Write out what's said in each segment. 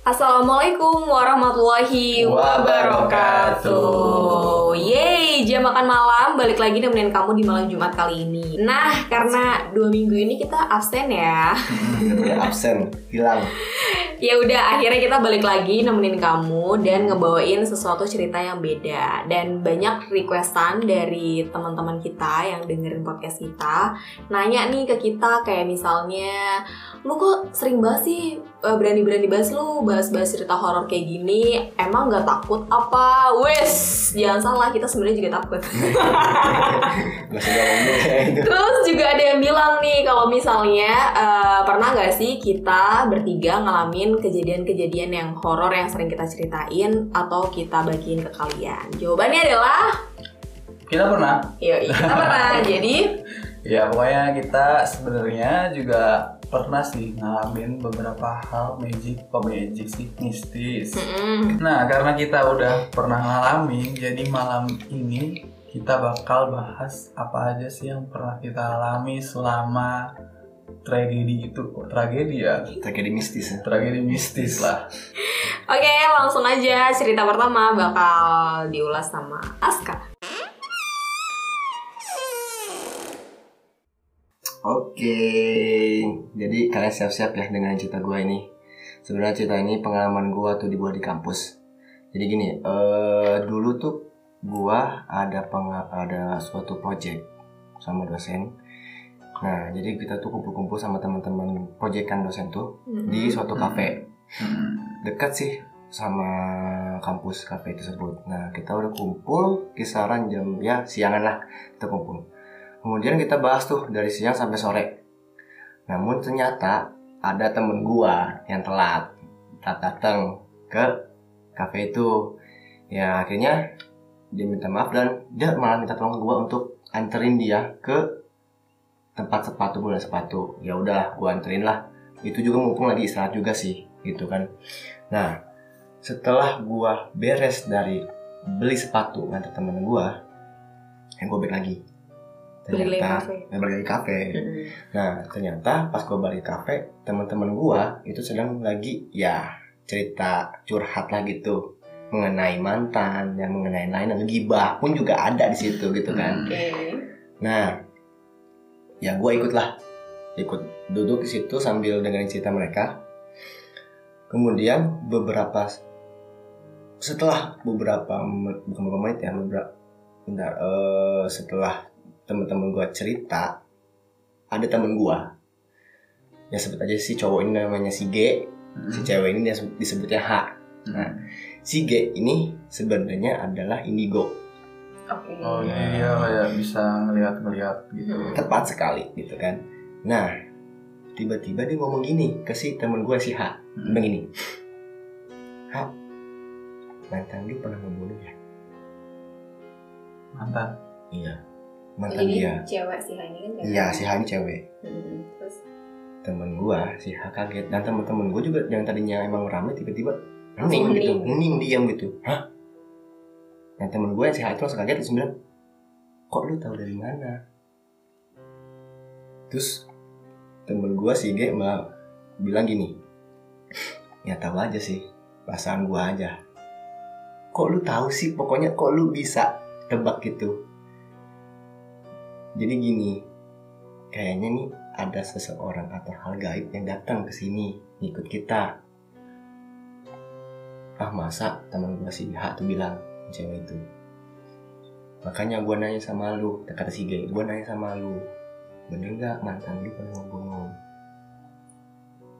Assalamualaikum warahmatullahi wabarakatuh. Yeay, jam makan malam balik lagi nemenin kamu di malam Jumat kali ini. Nah, karena dua minggu ini kita absen ya. Ya, absen, hilang. Ya udah, akhirnya kita balik lagi nemenin kamu dan ngebawain sesuatu cerita yang beda. Dan banyak requestan dari teman-teman kita yang dengerin podcast kita, nanya nih ke kita kayak misalnya, lu kok sering banget sih berani-berani bahas lu bahas-bahas cerita horor kayak gini emang nggak takut apa? Wes jangan salah kita sebenarnya juga takut. Terus juga ada yang bilang nih kalau misalnya eh, pernah nggak sih kita bertiga ngalamin kejadian-kejadian yang horor yang sering kita ceritain atau kita bagiin ke kalian? Jawabannya adalah Kita pernah. yuk kita pernah. Jadi Ya pokoknya kita sebenarnya juga pernah sih ngalamin beberapa hal magic, kok magic sih mistis. mm-mm. Nah karena kita udah pernah ngalamin, jadi malam ini kita bakal bahas apa aja sih yang pernah kita alami selama tragedi itu. Kok tragedi ya? Tragedi mistis ya. Tragedi mistis lah. Oke, langsung aja cerita pertama bakal diulas sama Aska. Oke, jadi kalian siap-siap ya dengan cerita gue ini. Sebenarnya cerita ini pengalaman gue tuh dibuat di kampus. Jadi gini, eh dulu tuh gue ada penga- ada suatu project sama dosen. Nah, jadi kita tuh kumpul-kumpul sama teman-teman proyekan dosen tuh di suatu kafe. Hmm. dekat sih sama kampus kafe tersebut. Nah, kita udah kumpul kisaran jam ya siangan lah kita kumpul. Kemudian kita bahas tuh dari siang sampai sore. Namun ternyata ada temen gua yang telat telat datang ke kafe itu. Ya akhirnya dia minta maaf dan dia malah minta tolong ke gua untuk anterin dia ke tempat sepatu bola sepatu. Ya udah, gua anterin lah. Itu juga mumpung lagi istirahat juga sih, gitu kan. Nah, setelah gua beres dari beli sepatu ngantar temen gua, yang gua balik lagi. Lagi kafe. balik lagi kafe. Nah, ternyata pas gua balik kafe, teman-teman gua itu sedang lagi ya cerita curhat lah gitu mengenai mantan yang mengenai lain dan gibah pun juga ada di situ gitu kan. Oke. Nah, ya gue ikut lah, ikut duduk di situ sambil dengerin cerita mereka. Kemudian beberapa setelah beberapa bukan beberapa menit ya beberapa bentar, eh, setelah teman-teman gue cerita ada temen gue ya sebut aja si cowok ini namanya si G si cewek ini disebutnya H nah si G ini sebenarnya adalah indigo Oke. Oh iya kayak bisa ngeliat-ngeliat gitu. Hmm. tepat sekali gitu kan nah tiba-tiba dia ngomong gini ke si temen gue si H Hmm. bilang gini H mantan lu pernah ngebunuh ya Mantan. iya mantan Jadi dia. cewek sih ini kan cewek. iya si H ini cewek. Mm-mm. Terus? Temen gue si H kaget. Dan temen-temen gue juga yang tadinya emang rame tiba-tiba hening gitu hening. diam gitu. Hah? Dan temen gue yang si H itu langsung kaget terus bilang kok lu tahu dari mana? Terus temen gue si G malah bilang gini ya tahu aja sih perasaan gue aja. Kok lu tahu sih pokoknya kok lu bisa tebak gitu jadi gini kayaknya nih ada seseorang atau hal gaib yang datang ke sini ngikut kita. Ah masa teman gue si H tuh bilang cewek itu. Makanya gue nanya sama lu kata si G gue nanya sama lu. Bener nggak mantan lu pernah ngebunuh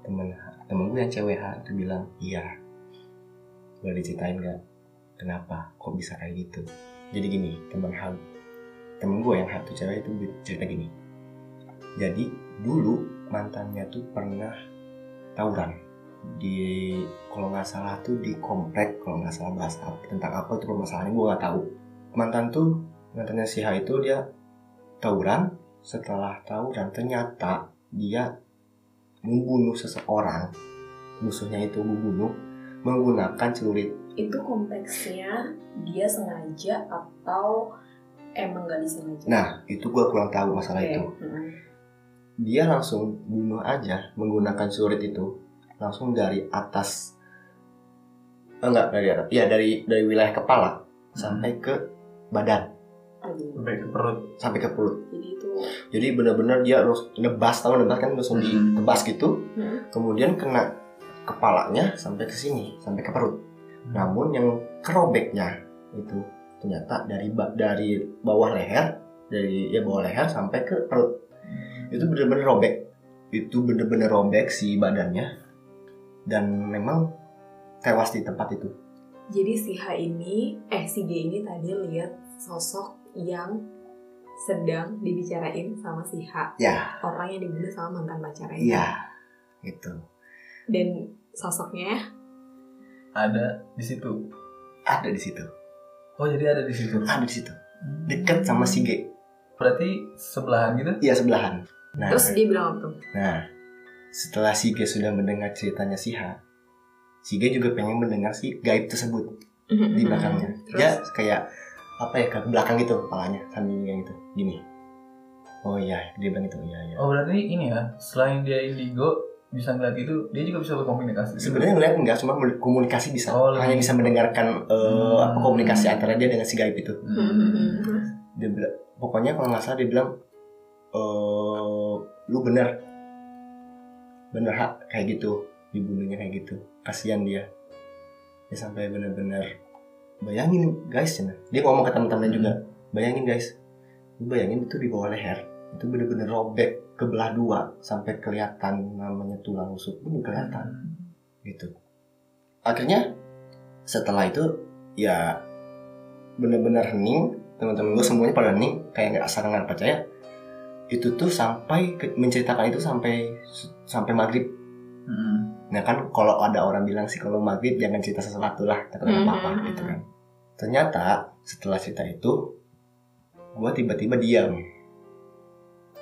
temen temen gue yang cewek H itu bilang iya. Boleh diceritain nggak? Kenapa kok bisa kayak gitu? Jadi gini temen H temen gue yang tuh cewek itu cerita gini. Jadi dulu mantannya tuh pernah tawuran di kalau nggak salah tuh di komplek kalau nggak salah bahas apa tentang apa itu permasalahannya gue nggak tahu. Mantan tuh mantannya si H itu dia tawuran setelah tawuran ternyata dia membunuh seseorang musuhnya itu membunuh menggunakan celurit. Itu konteksnya dia sengaja atau emang gak disengaja? nah itu gue kurang tahu masalah Oke. itu Mm. dia langsung bunuh aja menggunakan surit itu langsung dari atas Eh, enggak dari atas ya dari dari wilayah kepala sampai ke badan sampai ke perut sampai ke perut Jadi itu jadi benar-benar dia harus nebas tahu nebas kan langsung Hmm. ditebas gitu Hmm. kemudian kena kepalanya sampai ke sini sampai ke perut namun yang kerobeknya itu ternyata dari dari bawah leher dari ya bawah leher sampai ke perut. Itu bener-bener robek. Itu bener-bener robek si badannya. Dan memang tewas di tempat itu. Jadi si H ini, eh si G ini tadi lihat sosok yang sedang dibicarain sama si H. ya. Orang yang dibunuh sama mantan pacarnya. iya. Itu Dan sosoknya? Ada di situ. Ada di situ oh jadi ada di situ? Ada di situ. Deket sama si G. Berarti sebelahan gitu? Iya sebelahan. Nah terus dia bilang apa nah setelah si G sudah mendengar ceritanya si H si G juga pengen mendengar si gaib tersebut di belakangnya. Terus? Dia kayak apa ya ke belakang gitu kepalanya sambil kayak gitu gini. Oh iya dia bilang itu iya iya. Oh berarti ini ya selain dia indigo bisa ngeliat itu dia juga bisa berkomunikasi. Sebenarnya ngeliat enggak cuma komunikasi bisa. Oh, hanya bisa mendengarkan eh, Hmm. apa komunikasi antara dia dengan si gaib itu. Hmm. Dia bilang pokoknya kalau nggak salah dia bilang eh lu bener. Bener hak. Kayak gitu. Dibunuhnya kayak gitu. Kasihan dia. Dia sampai bener-bener bayangin guys ya dia ngomong ke teman-temannya juga bayangin guys. Lu bayangin itu di bawah leher itu bener-bener robek kebelah dua sampai kelihatan namanya tulang rusuk pun kelihatan. Gitu. Akhirnya setelah itu ya bener-bener hening teman-teman gue semuanya pada hening kayak nggak asal nggak percaya. Itu tuh sampai ke- menceritakan itu sampai sampai maghrib. Hmm. nah kan kalau ada orang bilang sih kalau maghrib jangan cerita sesuatu lah takut ada apa apa gitu kan. Ternyata setelah cerita itu gue tiba-tiba diam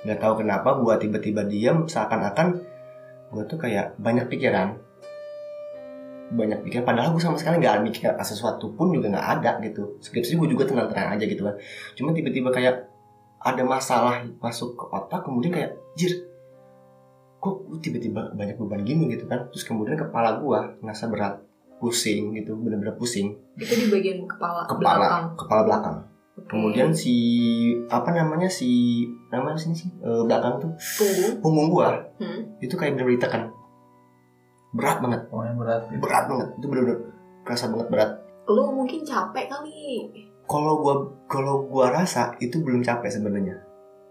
nggak tahu kenapa gue tiba-tiba diam seakan-akan gue tuh kayak banyak pikiran. Banyak pikiran padahal gue sama sekali nggak mikir sesuatu pun juga nggak ada gitu. Skripsi gue juga tenang-tenang aja gitu kan. Cuma tiba-tiba kayak ada masalah masuk ke otak kemudian kayak jir kok gue tiba-tiba banyak beban gini? gitu kan. Terus kemudian kepala gue ngerasa berat pusing gitu bener-bener pusing. Itu di bagian kepala, kepala belakang. kepala belakang. Kemudian si apa namanya si namanya sini sih eh, belakang tuh. Punggung. punggung gua. Hmm. itu kayak bener ditekan berat banget. Oh yang berat gitu. berat banget. Itu bener-bener kerasa banget berat. Lu mungkin capek kali. kalau gua kalau gua rasa itu belum capek sebenarnya.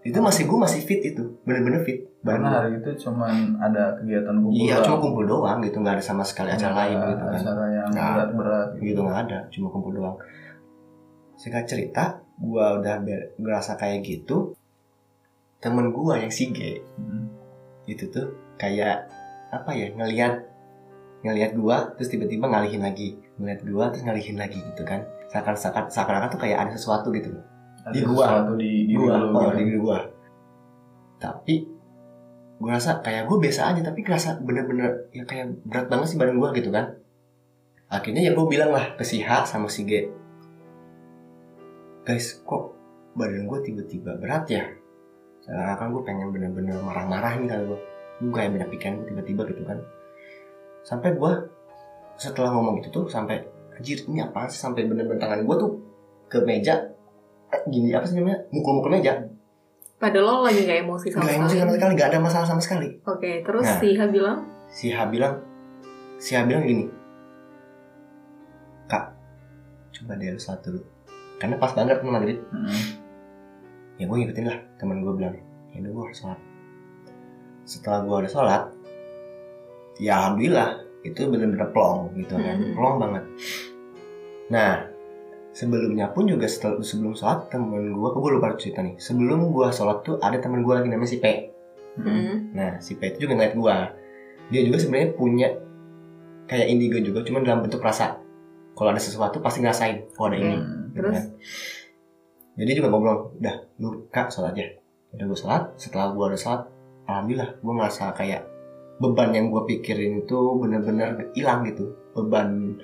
Itu masih gua masih fit itu. Bener-bener fit. Badan karena gua. hari itu cuman ada kegiatan kumpul iya cuma kumpul doang gitu. Nggak ada sama sekali acara lain gitu kan. acara yang berat-berat gitu. nggak ada. Cuma kumpul doang singkat cerita gua udah ngerasa kayak gitu temen gua yang si G Hmm. itu tuh kayak apa ya ngelihat ngelihat gua terus tiba-tiba ngalihin lagi ngelihat gua terus ngalihin lagi gitu kan seakan seakan seakan-akan tuh kayak ada sesuatu gitu ada Di gua. sesuatu di di gua lu oh, gitu. di diri gua tapi gua rasa kayak gua biasa aja tapi kerasa bener-bener ya kayak berat banget sih badan gua gitu kan akhirnya ya gua bilang lah ke si H sama si G guys kok badan gua tiba-tiba berat ya seakan gue pengen bener-bener marah-marah nih kalau gue gue kayak banyak pikiran gua tiba-tiba gitu kan sampai gua setelah ngomong itu tuh sampai anjir ini apa sih sampai bener-bener tangan gua tuh ke meja gini apa sih namanya mukul-mukul meja Padahal lo lagi gak emosi sama Gak emosi sekali. sama sekali, gak ada masalah sama sekali. Oke, terus Nah. si H bilang, Si H bilang, si H bilang gini, Kak, coba deh lu sholat dulu. Karena pas banget kan maghrib. Hmm. Ya gue ngikutin lah, teman gue bilang, ya udah gue harus sholat. Setelah gue udah sholat, ya alhamdulillah itu bener-bener plong gitu kan, Hmm. plong banget. Nah, sebelumnya pun juga setelah sebelum sholat temen gue, gue lupa cerita nih. Sebelum gue sholat tuh ada temen gue lagi namanya si P. Hmm. Nah, si P itu juga ngeliat gua. Dia juga sebenarnya punya kayak indigo juga, cuman dalam bentuk rasa. Kalau ada sesuatu pasti ngerasain. Oh ada ini. Hmm. Gitu terus kan. Jadi juga ngobrol, udah lu kak sholat aja. Udah gue sholat, setelah gua udah sholat, alhamdulillah gua ngerasa kayak beban yang gua pikirin itu bener-bener hilang gitu. Beban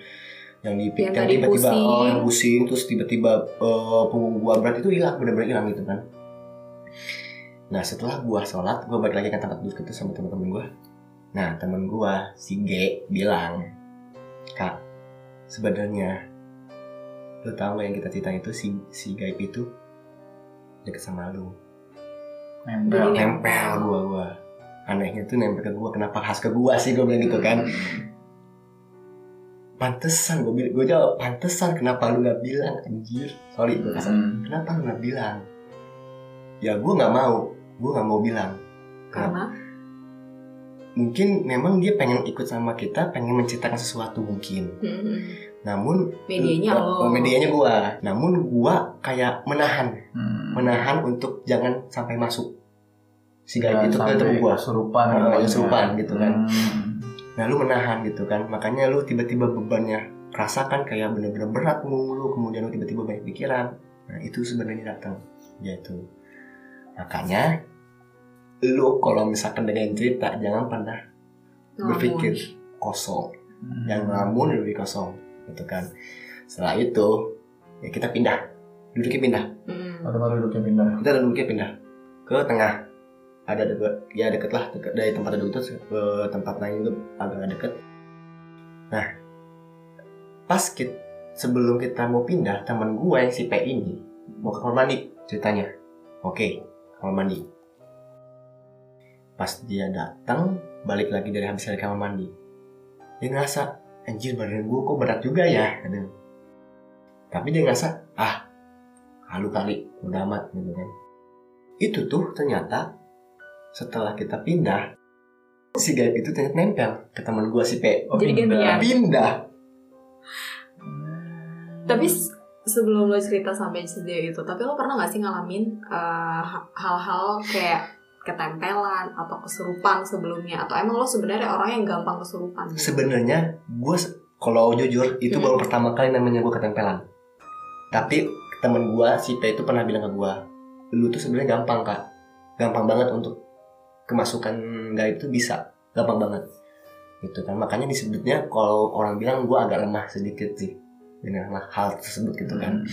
yang di Yang yang tadi tiba-tiba pusing. oh yang pusing terus tiba-tiba eh, punggung gua berat itu hilang bener-bener hilang gitu kan nah setelah gua sholat gua balik lagi ke tempat duduk itu sama teman-teman gua nah temen gua si G bilang kak sebenarnya lu tahu yang kita ceritain itu si si gaib itu deket sama lu. Nempel. Nempel gua gua. Anehnya tuh nempel ke gua. Kenapa khas ke gua sih gua bilang gitu kan? Pantesan gua bilang gua jawab pantesan kenapa lu nggak bilang anjir? Sorry gua kasar. Hmm. kenapa lu nggak bilang? Ya gua nggak mau. Gua nggak mau bilang. Karena? Mungkin memang dia pengen ikut sama kita pengen menciptakan sesuatu mungkin. Hmm, namun medianya Oh, lo. medianya gua namun gua kayak menahan Hmm. menahan untuk jangan sampai masuk si gaib itu ke tubuh gua kesurupan Ah, namanya. kesurupan gitu kan. Hmm. Nah lu menahan gitu kan Makanya lu tiba-tiba bebannya Rasakan kayak bener-bener berat punggung lu Kemudian lu tiba-tiba banyak pikiran Nah itu sebenarnya datang Yaitu Makanya Lu kalau misalkan dengan cerita Jangan pernah berpikir kosong Hmm. Jangan ngelamun lebih kosong Gitu kan. Setelah itu Ya kita pindah. Duduknya pindah. Hmm. Oh, tempat duduknya pindah. Kita duduknya pindah. Ke tengah. Ada deket ya deket lah deket dari tempat duduk itu ke tempat lain itu agak deket. Nah pas kita sebelum kita mau pindah teman gue yang si P ini mau ke kamar mandi ceritanya. Oke kamar mandi. Pas dia datang balik lagi dari habis dari kamar mandi. Dia ngerasa anjir badan gue kok berat juga ya gitu. tapi dia ngerasa ah halu kali udah amat gitu kan itu tuh ternyata setelah kita pindah si gaib itu ternyata nempel ke teman gue si P Oh, Jadi pindah. gantian. pindah Tapi sebelum lo cerita sampai sejauh itu, tapi lo pernah gak sih ngalamin eh, ha- hal-hal kayak ketempelan atau kesurupan sebelumnya atau emang lo sebenarnya orang yang gampang kesurupan? gitu? sebenarnya gue kalau jujur itu Hmm. baru pertama kali namanya gue ketempelan tapi temen gue si P itu pernah bilang ke gue lu tuh sebenarnya gampang kak gampang banget untuk kemasukan gaib itu bisa gampang banget gitu kan makanya disebutnya kalau orang bilang gue agak lemah sedikit sih dengan hal tersebut gitu kan Hmm.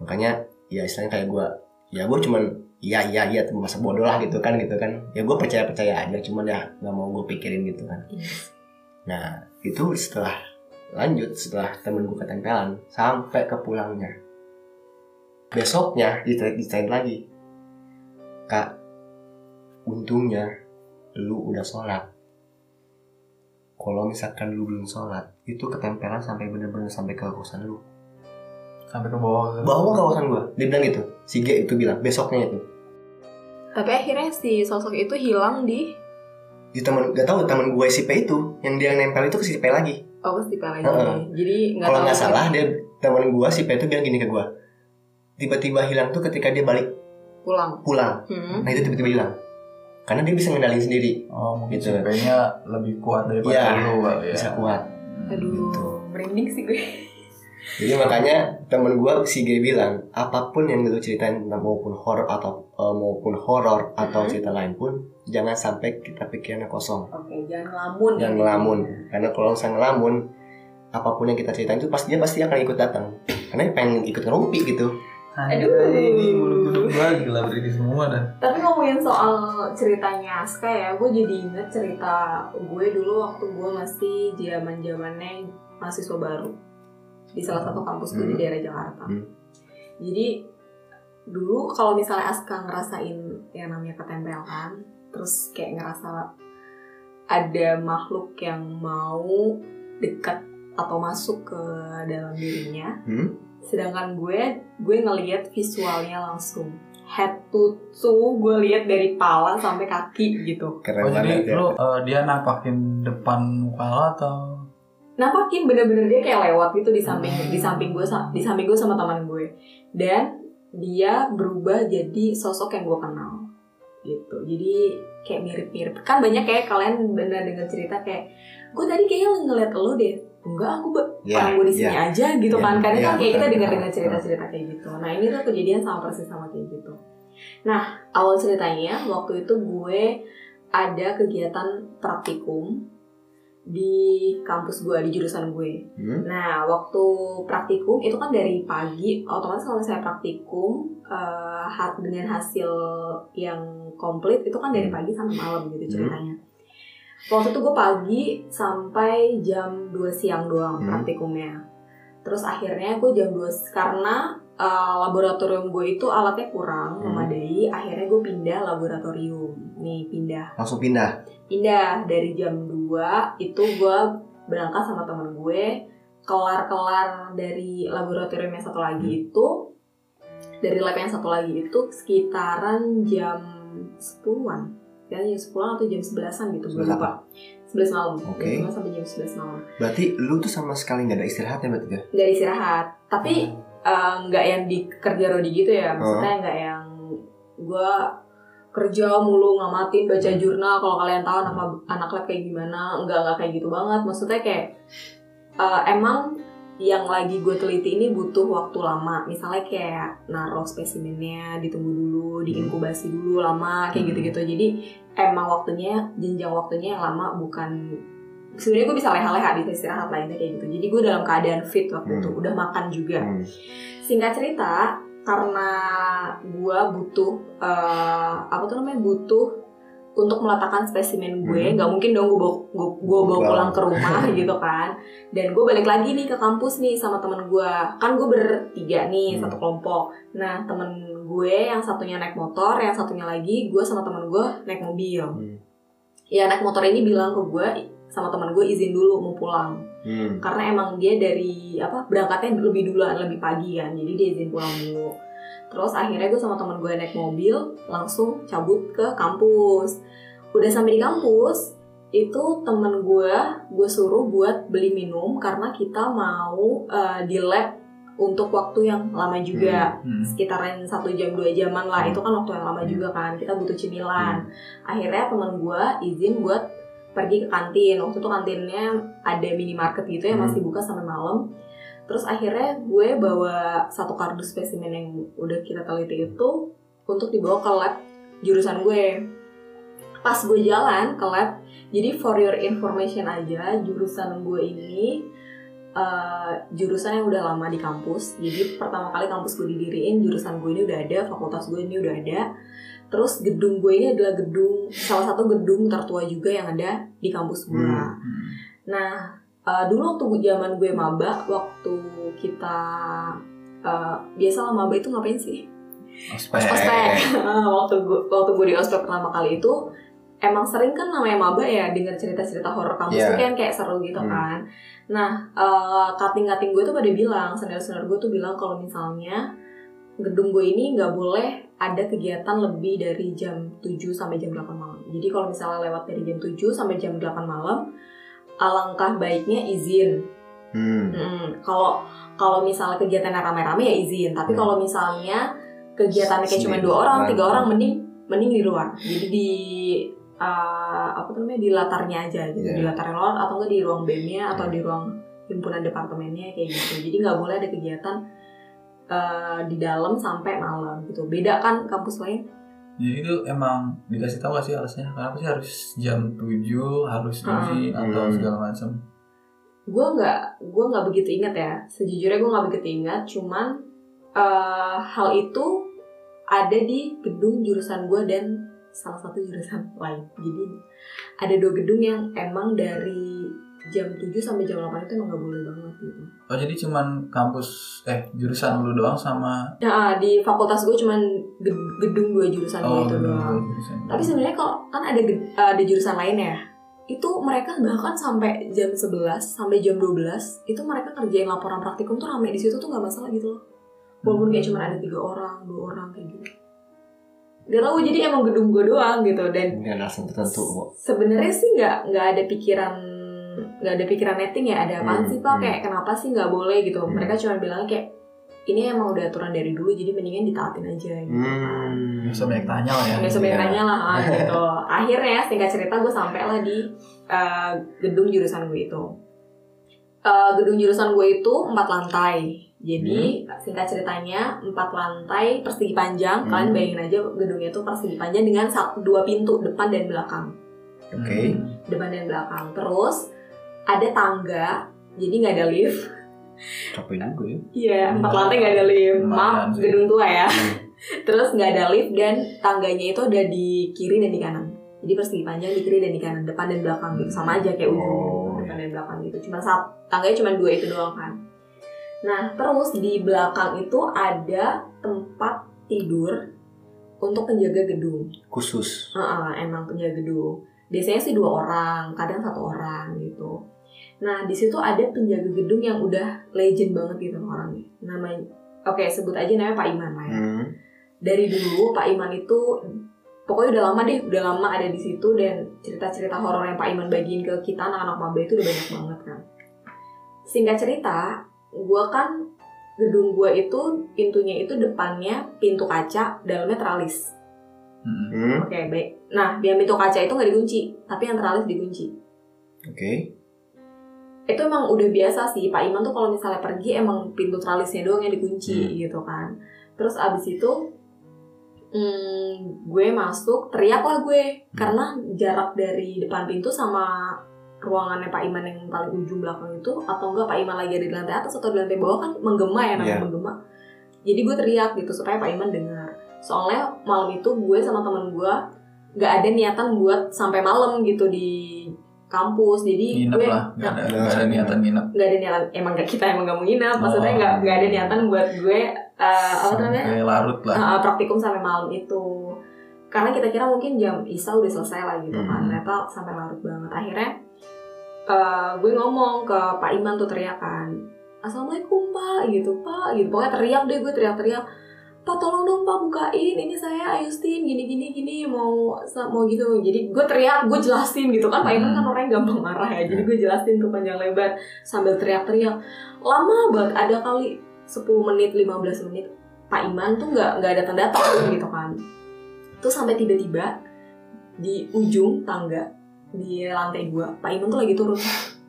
makanya ya istilahnya kayak gue ya gue cuman iya iya iya masa bodoh lah gitu kan gitu kan. Ya gue percaya percaya aja cuman ya nggak mau gue pikirin gitu kan. Iya. nah itu setelah lanjut setelah temen gue ketempelan sampai ke pulangnya. Besoknya dicari lagi kak untungnya lu udah sholat. Kalau misalkan lu belum sholat itu ketempelan sampai bener-bener sampai ke kosan lu Sampai ke bawah. bawa ke kosan gue dia bilang gitu si G itu bilang besoknya itu Tapi akhirnya si sosok itu hilang di di teman gak tahu teman gue si P itu yang dia nempel itu ke si P lagi oh pas di lagi. Heeh. Jadi nggak kalau tahu nggak salah dia teman gue si P itu bilang gini ke gue tiba-tiba hilang tuh ketika dia balik pulang. pulang Hmm. nah itu tiba-tiba hilang karena dia bisa ngendalin sendiri Oh, mungkin Gitu. CP-nya lebih kuat daripada Iya, lu ya. bisa kuat Aduh, Gitu. merinding sih gue. Jadi makanya temen gue si G bilang apa pun yang lu ceritain tentang maupun horor atau eh, maupun horor atau Mhm. cerita lain pun jangan sampai kita pikirannya kosong Oke, jangan ngelamun. jangan ya. ngelamun karena kalau misalnya ngelamun apa pun yang kita ceritain itu pasti dia pasti akan ikut datang karena dia pengen ikut ngerumpi gitu Aduh. Ini bulu kuduk gua gila berdiri semua dah. Tapi ngomongin soal ceritanya Aska ya, gue jadi inget cerita gue dulu waktu gue masih zaman zamannya mahasiswa baru di salah satu kampus gue di Hmm. daerah Jakarta. Hmm. Jadi dulu kalau misalnya Aska ngerasain yang namanya ketempelan, terus kayak ngerasa ada makhluk yang mau dekat atau masuk ke dalam dirinya, Hmm? sedangkan gue gue ngelihat visualnya langsung head to toe gue lihat dari pala sampai kaki gitu keren Oh, jadi ya lu eh, dia nampakin depan muka lo atau nampakin bener-bener dia kayak lewat gitu di samping Hmm. di samping gue di samping gue sama teman gue. Dan dia berubah jadi sosok yang gue kenal. Gitu. Jadi kayak mirip-mirip. Kan banyak kayak kalian bener dengar cerita kayak gue tadi kayaknya ngeliat lo deh. Enggak aku Ya, orang gue di sini ya. aja gitu Ya, kan. Kadang ya, kan kayak kita dengar dengar cerita cerita kayak gitu. Nah ini tuh kejadian sama persis sama kayak gitu. Nah awal ceritanya waktu itu gue ada kegiatan praktikum di kampus gue di jurusan gue. Hmm? Nah, waktu praktikum itu kan dari pagi, otomatis kalau saya praktikum eh, ha- dengan hasil yang komplit itu kan dari pagi sampai malam gitu ceritanya. Waktu itu gue pagi sampai jam 2 siang doang Hmm. praktikumnya. Terus akhirnya gue jam 2 karena eh, laboratorium gue itu alatnya kurang Hmm. memadai, akhirnya gue pindah laboratorium. Nih, pindah. Langsung pindah. pindah. Dari jam 2 itu gue berangkat sama temen gue. Kelar-kelar dari laboratorium yang satu lagi itu dari lab yang satu lagi itu sekitaran jam 10-an ya jam 10 atau jam 11-an gitu gue 11 lupa. 11 malam. Oke. jam 10 sampai jam 11 malam. Berarti lu tuh sama sekali nggak ada istirahatnya berarti ya? nggak istirahat. Tapi eh, nggak yang di kerja rodi gitu ya. Maksudnya nggak yang gue kerja mulu ngamatin baca jurnal kalau kalian tahu anak lab, anak lab kayak gimana. Nggak nggak kayak gitu banget. Maksudnya kayak eh, emang yang lagi gue teliti ini butuh waktu lama. Misalnya kayak naruh spesimennya ditunggu dulu diinkubasi dulu lama kayak Hmm. gitu-gitu. Jadi emang waktunya jenjang waktunya yang lama bukan sebenarnya gue bisa leha-leha bisa istirahat lainnya kayak gitu jadi gue dalam keadaan fit waktu Hmm. itu udah makan juga Hmm. singkat cerita karena gue butuh eh, apa tuh namanya butuh untuk meletakkan spesimen gue Hmm. nggak mungkin dong gue bawa gue, gue bawa Pulang. pulang ke rumah gitu kan dan gue balik lagi nih ke kampus nih sama temen gue kan gue bertiga nih Hmm. satu kelompok nah temen gue yang satunya naik motor yang satunya lagi gue sama temen gue naik mobil Hmm. ya naik motor ini bilang ke gue sama teman gue izin dulu mau pulang. Hmm. karena emang dia dari apa berangkatnya lebih duluan lebih pagi kan. Jadi dia izin pulang dulu. Terus akhirnya gue sama teman gue naik mobil langsung cabut ke kampus. Udah sampai di kampus itu temen gue gue suruh buat beli minum karena kita mau eh, di lab untuk waktu yang lama juga. Hmm. sekitaran satu jam dua jaman lah. Itu kan waktu yang lama juga kan. Kita butuh cemilan. Akhirnya teman gue izin buat pergi ke kantin. Waktu itu kantinnya ada minimarket gitu ya Hmm. masih buka sampai malam. Terus akhirnya gue bawa satu kardus spesimen yang udah kita teliti itu untuk dibawa ke lab jurusan gue. Pas gue jalan ke lab jadi for your information aja jurusan gue ini eh, jurusan yang udah lama di kampus. Jadi pertama kali kampus gue didiriin jurusan gue ini udah ada fakultas gue ini udah ada terus gedung gue ini adalah gedung salah satu gedung tertua juga yang ada di kampus gue Hmm. nah eh, dulu waktu zaman gue maba waktu kita eh, biasa lah maba itu ngapain sih Ospek. ospek waktu gue waktu gue di ospek pertama kali itu emang sering kan namanya maba ya dengar cerita-cerita horor kampus Iya. itu kan kayak seru gitu Hmm. kan nah eh, kating-kating gue tuh pada bilang senior-senior gue tuh bilang kalau misalnya gedung gue ini nggak boleh ada kegiatan lebih dari jam 7 sampai jam 8 malam jadi kalau misalnya lewat dari jam 7 sampai jam 8 malam alangkah baiknya izin Hmm. Mm, kalau kalau misalnya kegiatannya rame-rame ya izin, tapi Hmm. kalau misalnya kegiatannya kayak cuma dua orang, Hmm. tiga orang, mending mending di luar. Jadi di uh, apa namanya di latarnya aja gitu, Iya. di latar luar atau enggak di ruang BEM-nya atau di ruang himpunan departemennya kayak gitu. Jadi nggak boleh ada kegiatan uh, di dalam sampai malam gitu. Beda kan kampus lain? Jadi itu emang dikasih tahu gak sih alasannya? Kenapa sih harus jam 7 harus izin atau Hmm. segala macam? gue nggak gue nggak begitu ingat ya sejujurnya gue nggak begitu ingat cuman eh, hal itu ada di gedung jurusan gue dan salah satu jurusan lain jadi ada dua gedung yang emang dari jam 7 sampai jam 8 itu emang nggak boleh banget gitu Oh jadi cuman kampus eh jurusan lu doang sama nah di fakultas gue cuman ged- gedung dua jurusan oh itu gedung doang jurusan. Tapi sebenarnya kalau kan ada ged- ada jurusan lain ya. Itu mereka bahkan sampai jam 11 sampai jam 12 itu mereka kerjain laporan praktikum tuh rame di situ tuh nggak masalah gitu loh. Walaupun kayak cuma ada tiga orang, dua orang kayak gitu. Gak tau jadi emang gedung gue doang gitu dan alasan tertentu kok. sebenarnya sih nggak nggak ada pikiran nggak ada pikiran netting ya ada apaan Hmm, sih pak hmm. kayak kenapa sih nggak boleh gitu Hmm. mereka cuma bilang kayak ini emang udah aturan dari dulu jadi mendingan ditaatin aja gitu kan Hmm. Nggak usah banyak tanya lah ya. nggak Iya. sebenarnya lah ah, gitu akhirnya singkat cerita gue sampai lah di eh, gedung jurusan gue itu Eh, gedung jurusan gue itu empat lantai jadi singkat ceritanya empat lantai persegi panjang Hmm. kalian bayangin aja gedungnya itu persegi panjang dengan dua pintu depan dan belakang Oke. Hmm. depan dan belakang terus ada tangga jadi nggak ada lift. Capek juga ya. Iya empat lantai nggak ada lift. Maaf gedung tua ya. Hmm. terus nggak ada lift dan tangganya itu ada di kiri dan di kanan. Jadi persegi panjang di kiri dan di kanan depan dan belakang gitu. Sama aja kayak ujung Oh, depan dan belakang gitu. Cuma satu tangganya cuma dua itu doang kan. Nah terus di belakang itu ada tempat tidur untuk penjaga gedung. Khusus. Heeh, emang penjaga gedung. Biasanya sih dua orang, kadang satu orang gitu. Nah di situ ada penjaga gedung yang udah legend banget gitu orangnya. Namanya, oke sebut aja namanya Pak Iman lah ya. hmm. Dari dulu Pak Iman itu pokoknya udah lama deh, udah lama ada di situ dan cerita-cerita horor yang Pak Iman bagiin ke kita anak-anak maba itu udah banyak banget kan. Singkat cerita, gua kan gedung gua itu pintunya itu depannya pintu kaca, dalamnya teralis. Hmm. Oke, baik. Nah, yang pintu kaca itu nggak dikunci, tapi yang teralis dikunci. oke Itu emang udah biasa sih, Pak Iman tuh kalau misalnya pergi emang pintu teralisnya doang yang dikunci Hmm. gitu kan. Terus abis itu, hmm, gue masuk, teriak lah gue. Karena jarak dari depan pintu sama ruangannya Pak Iman yang paling ujung belakang itu, atau enggak Pak Iman lagi ada di lantai atas atau di lantai bawah kan menggema ya namanya Iya. menggema. Jadi gue teriak gitu supaya Pak Iman dengar. Soalnya malam itu gue sama temen gue nggak ada niatan buat sampai malam gitu di kampus. Jadi Nginep gue lah, nggak ada, niatan nginep. nggak ada niatan emang gak kita emang gak mau nginep maksudnya Oh. nggak nggak ada niatan buat gue uh, apa namanya larut lah. uh, praktikum sampai malam itu karena kita kira mungkin jam isa udah selesai lah gitu kan Hmm. ternyata sampai larut banget akhirnya uh, gue ngomong ke Pak Iman tuh teriakan assalamualaikum Pak gitu Pak gitu pokoknya teriak deh gue teriak-teriak Pak tolong dong Pak bukain ini saya Ayustin gini gini gini mau mau gitu. Jadi gue teriak gue jelasin gitu kan. Pak Iman kan Hmm. orangnya gampang marah ya. Jadi gue jelasin tuh panjang lebar sambil teriak-teriak. Lama banget ada kali 10 menit 15 menit Pak Iman tuh nggak nggak datang datang gitu kan. Terus sampai tiba-tiba di ujung tangga di lantai dua Pak Iman tuh lagi turun.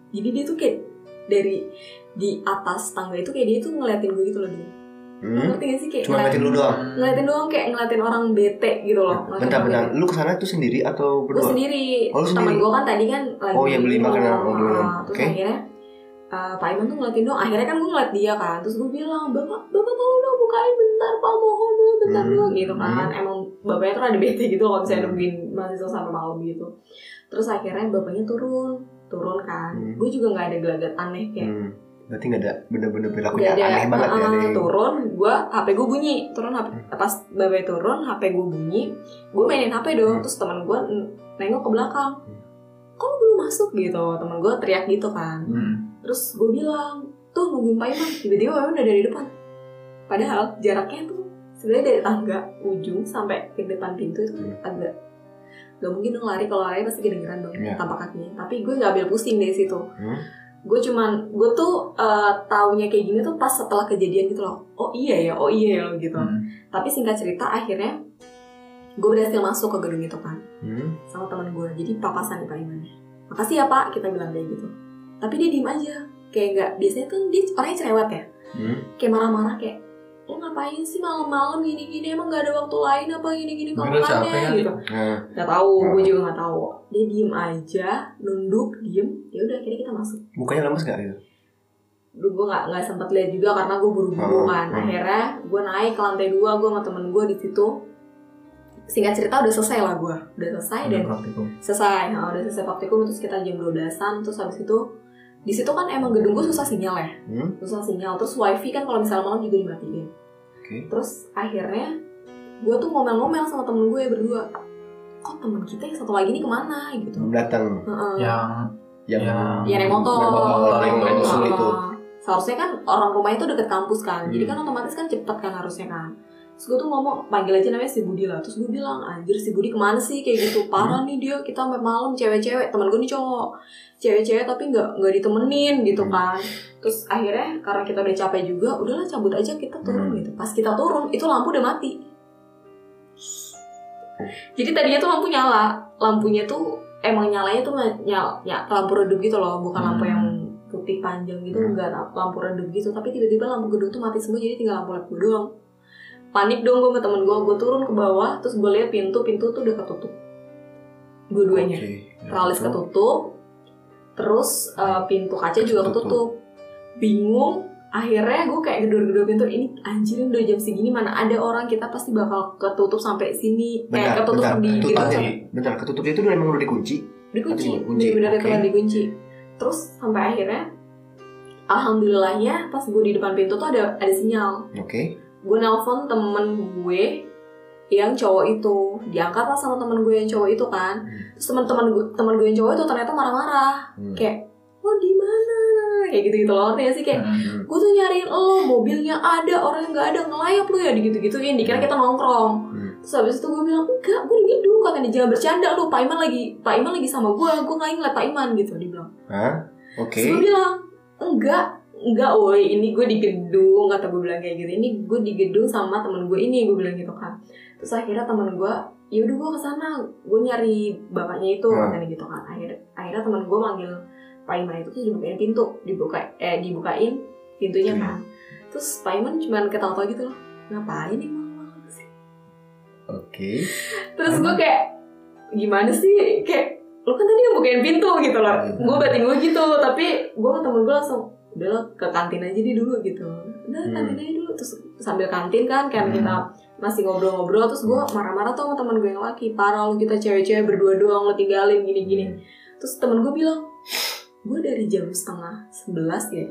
Jadi dia tuh kayak dari di atas tangga itu kayak dia tuh ngeliatin gue gitu loh dia hmm. ngerti gak sih kayak cuma ngeliatin lu doang ngeliatin doang kayak ngeliatin orang bete gitu loh bentar bentar lu ke sana tuh sendiri atau gue berdua sendiri Oh, sendiri? gue kan tadi kan lagi Oh, iya, beli makanan, oh, belum. Ah, terus Oke. akhirnya uh, Pak Iman tuh ngeliatin doang akhirnya kan gue ngeliat dia kan terus gue bilang bapak bapak tolong dong bukain bentar pak mohon dong bentar Hmm. dong gitu kan emang bapaknya tuh ada bete gitu kalau misalnya Hmm. nungguin mahasiswa sampai malam gitu terus akhirnya bapaknya turun turun kan Hmm. gue juga nggak ada gelagat aneh kayak hmm. Berarti nggak ada bener-bener Gak perilakunya ada, aneh banget ya uh, ada yang- turun, gue HP gue bunyi, turun HP, pas babai turun, HP gue bunyi, gue mainin HP dong, Hmm. terus teman gue nengok ke belakang, Hmm. kok lu belum masuk gitu, teman gue teriak gitu kan, Hmm. terus gue bilang, tuh nungguin Pak Iman, tiba-tiba Pak Iman udah dari depan, padahal jaraknya tuh sebenarnya dari tangga ujung sampai ke depan pintu itu Hmm. agak Gak mungkin dong lari, kalau lari pasti kedengeran dong Iya. tanpa kakinya. Tapi gue gak ambil pusing dari situ. Hmm. Gue cuman gue tuh uh, taunya kayak gini tuh pas setelah kejadian gitu loh. Oh iya ya oh iya ya gitu. Hmm. tapi singkat cerita akhirnya gue berhasil masuk ke gedung itu kan Hmm. sama teman gue jadi papasan nih pak Iman makasih ya pak kita bilang kayak gitu. Tapi dia diem aja. Kayak nggak biasanya kan dia orangnya cerewet ya. Hmm. kayak marah-marah kayak lo ngapain sih malam-malam gini-gini emang gak ada waktu lain apa gini-gini makannya kali. gitu Nah, nggak tahu gue juga nggak tahu dia diem aja nunduk diem ya udah akhirnya kita masuk mukanya lemes gak gitu? Duh, gue nggak nggak sempet lihat juga karena gue buru-buru Oh, kan. hmm. Akhirnya gue naik ke lantai dua, gue sama temen gue di situ. Singkat cerita udah selesai lah gue, udah selesai Udah dan praktikum. selesai. Nah, udah selesai praktikum itu sekitar jam 12-an. Terus habis itu di situ kan emang gedung gue susah sinyal ya, Hmm. susah sinyal. Terus wifi kan kalau misalnya malam juga dimatiin. Oke. Terus akhirnya gue tuh ngomel-ngomel sama temen gue berdua. Kok temen kita yang satu lagi ini ke mana gitu? Datang Heeh. Yang yang Yang- Iya naik motor. motor yang nyusul itu. Seharusnya kan orang rumahnya itu deket kampus kan, jadi Hmm. kan otomatis kan cepet kan harusnya kan. Terus gue tuh ngomong panggil aja namanya si Budi lah. Terus gue bilang anjir si Budi ke mana sih kayak gitu parah nih dia kita sampai malam cewek-cewek teman gue nih cowok cewek-cewek tapi nggak nggak ditemenin gitu Hmm. kan. Terus akhirnya karena kita udah capek juga udahlah cabut aja kita turun Hmm. gitu. Pas kita turun itu lampu udah mati. Jadi tadinya tuh lampu nyala, lampunya tuh emang nyalanya tuh nyala, ya, lampu redup gitu loh, bukan lampu Hmm. yang putih panjang gitu, enggak lampu redup gitu. Tapi tiba-tiba lampu gedung tuh mati semua, jadi tinggal lampu led gue doang. Panik dong gue sama temen gue, gue turun ke bawah, terus gue lihat pintu, pintu tuh udah ketutup. Dua-duanya, Oke. teralis Itu. ketutup. terus eh, pintu kaca juga Ketutup. ketutup bingung akhirnya gue kayak gedor-gedor pintu ini anjir udah jam segini mana ada orang kita pasti bakal ketutup sampai sini kayak Bentar, ketutup bentar. di Ketutup gitu sampai Bentar, ketutupnya itu udah emang udah dikunci. dikunci dikunci, bener-bener oke. telah dikunci terus sampai akhirnya alhamdulillahnya pas gue di depan pintu tuh ada ada sinyal Oke. Gue nelpon temen gue yang cowok itu diangkat lah sama temen gue yang cowok itu kan Hmm. terus teman-teman gue teman gue yang cowok itu ternyata marah-marah Hmm. kayak lo di mana kayak gitu gitu loh gak sih kayak Hmm. gue tuh nyariin lo mobilnya ada orangnya nggak ada ngelayap lo ya gitu gituin dikira kita nongkrong Hmm. terus habis itu gue bilang enggak gue di gedung katanya jangan bercanda lu Pak Iman lagi Pak Iman lagi sama gue gue nggak ngeliat Pak Iman gitu dia bilang Hah? Oke. Terus gue bilang enggak enggak woi ini gue di gedung kata gue bilang kayak gitu ini gue di gedung sama temen gue ini gue bilang gitu kan terus akhirnya temen gue ya udah gue ke sana gue nyari bapaknya itu Hmm. katanya gitu kan akhirnya akhirnya temen gue manggil Pak Iman itu terus dibukain pintu dibuka eh dibukain pintunya Hmm. kan terus Pak Iman cuman ketawa-tawa gitu loh ngapain nih malam sih Oke. terus gue kayak gimana sih kayak lu kan tadi yang bukain pintu gitu loh Hmm. gue batin gue gitu tapi gue sama temen gue langsung udah lo ke kantin aja deh dulu gitu. Udah Hmm. kantin aja dulu. Terus sambil kantin kan kan Hmm. kita masih ngobrol-ngobrol terus gue marah-marah tuh sama temen gue yang laki parah lu kita cewek-cewek berdua doang lo tinggalin gini-gini. Terus temen gue bilang gue dari jam setengah sebelas ya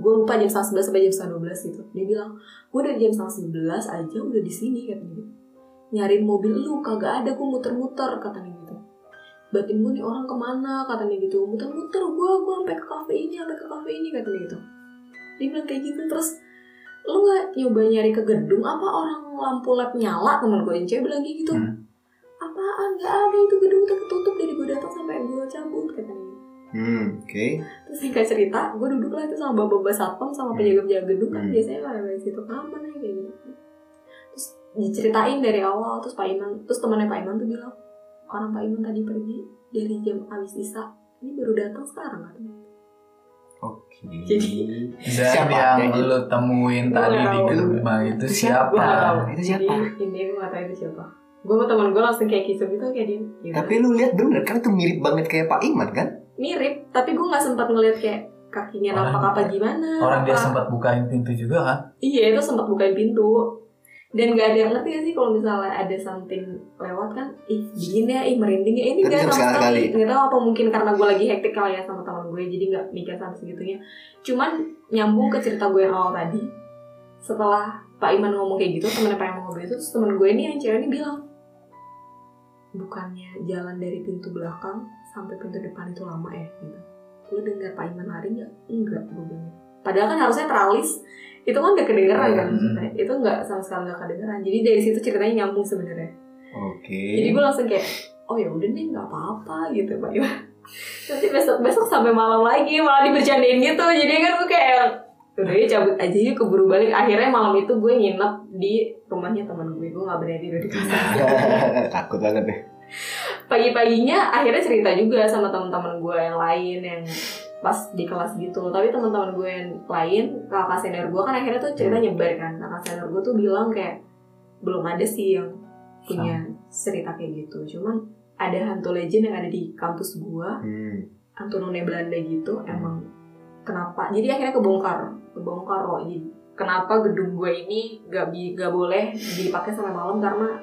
gue lupa jam setengah sebelas sampai jam setengah dua belas gitu. Dia bilang gue dari jam setengah sebelas aja udah di sini katanya gitu. Nyariin mobil lu kagak ada gue muter-muter katanya gitu batin gue nih orang ke mana katanya gitu muter-muter gue gue sampai ke kafe ini sampai ke kafe ini katanya gitu dia bilang kayak gitu terus lu nggak nyoba nyari ke gedung apa orang lampu lab nyala temen gue yang cewek bilang kayak gitu Hmm. apaan nggak ada itu gedung tuh ketutup dari gue datang sampai gue cabut katanya Hmm. Oke. terus singkat cerita gue duduk lah itu sama bapak-bapak satpam sama Hmm. penjaga-penjaga gedung kan Hmm. biasanya pada di situ kapan ya kayak gitu terus diceritain dari awal terus Pak Iman terus temannya Pak Iman tuh bilang orang Pak Iman tadi pergi dari jam habis isa ini baru datang sekarang katanya Oke. Jadi- Dan Siapa? yang Yang lu temuin Gua tadi di gerbang itu Itu siapa? Tahu. Itu siapa? Jadi ini gue gak tahu itu siapa gue sama teman gue langsung kayak kisah gitu kayak dia "Ya Tapi lu lihat bener kan itu mirip banget kayak Pak Iman kan? mirip tapi gue nggak sempat ngeliat kayak kakinya nampak apa gimana Orang dia apa. sempat bukain pintu juga kan? Iya itu sempat bukain pintu dan gak ada yang ngerti sih kalau misalnya ada something lewat kan ih dingin ya ih merinding ya. Ini gak sama sama sekali. nggak tahu apa mungkin karena gue lagi hektik kali ya sama teman gue jadi nggak mikir sampai segitunya. Cuman nyambung ke cerita gue yang awal tadi setelah Pak Iman ngomong kayak gitu temennya Pak Iman ngomong gitu terus temen gue ini yang cewek ini bilang bukannya jalan dari pintu belakang sampai pintu depan itu lama ya? Gitu. Lu dengar Pak Iman lari nggak? Enggak gue bilang padahal kan harusnya teralis itu kan gak kedengeran kan Hmm. maksudnya. itu nggak sama sekali gak kedengeran jadi dari situ ceritanya nyambung sebenarnya Oke. jadi gue langsung kayak oh ya udah nih nggak apa-apa gitu Iwan nanti besok besok sampai malam lagi malah dibercandain gitu jadi kan gue kayak udah ya cabut aja yuk keburu balik akhirnya malam itu gue nginep di rumahnya teman gue gue nggak berani tidur di kamar Takut banget deh. pagi-paginya akhirnya cerita juga sama teman-teman gue yang lain yang pas di kelas gitu. Tapi teman-teman gue yang lain kakak senior gue kan akhirnya tuh cerita nyebar kan. Kakak senior gue tuh bilang kayak belum ada sih yang punya cerita kayak gitu. Cuman ada hantu legend yang ada di kampus gue Hmm. hantu none Belanda gitu emang kenapa? Jadi akhirnya kebongkar kebongkar loh jadi kenapa gedung gue ini gak bi gak boleh dipakai sampai malam? Karena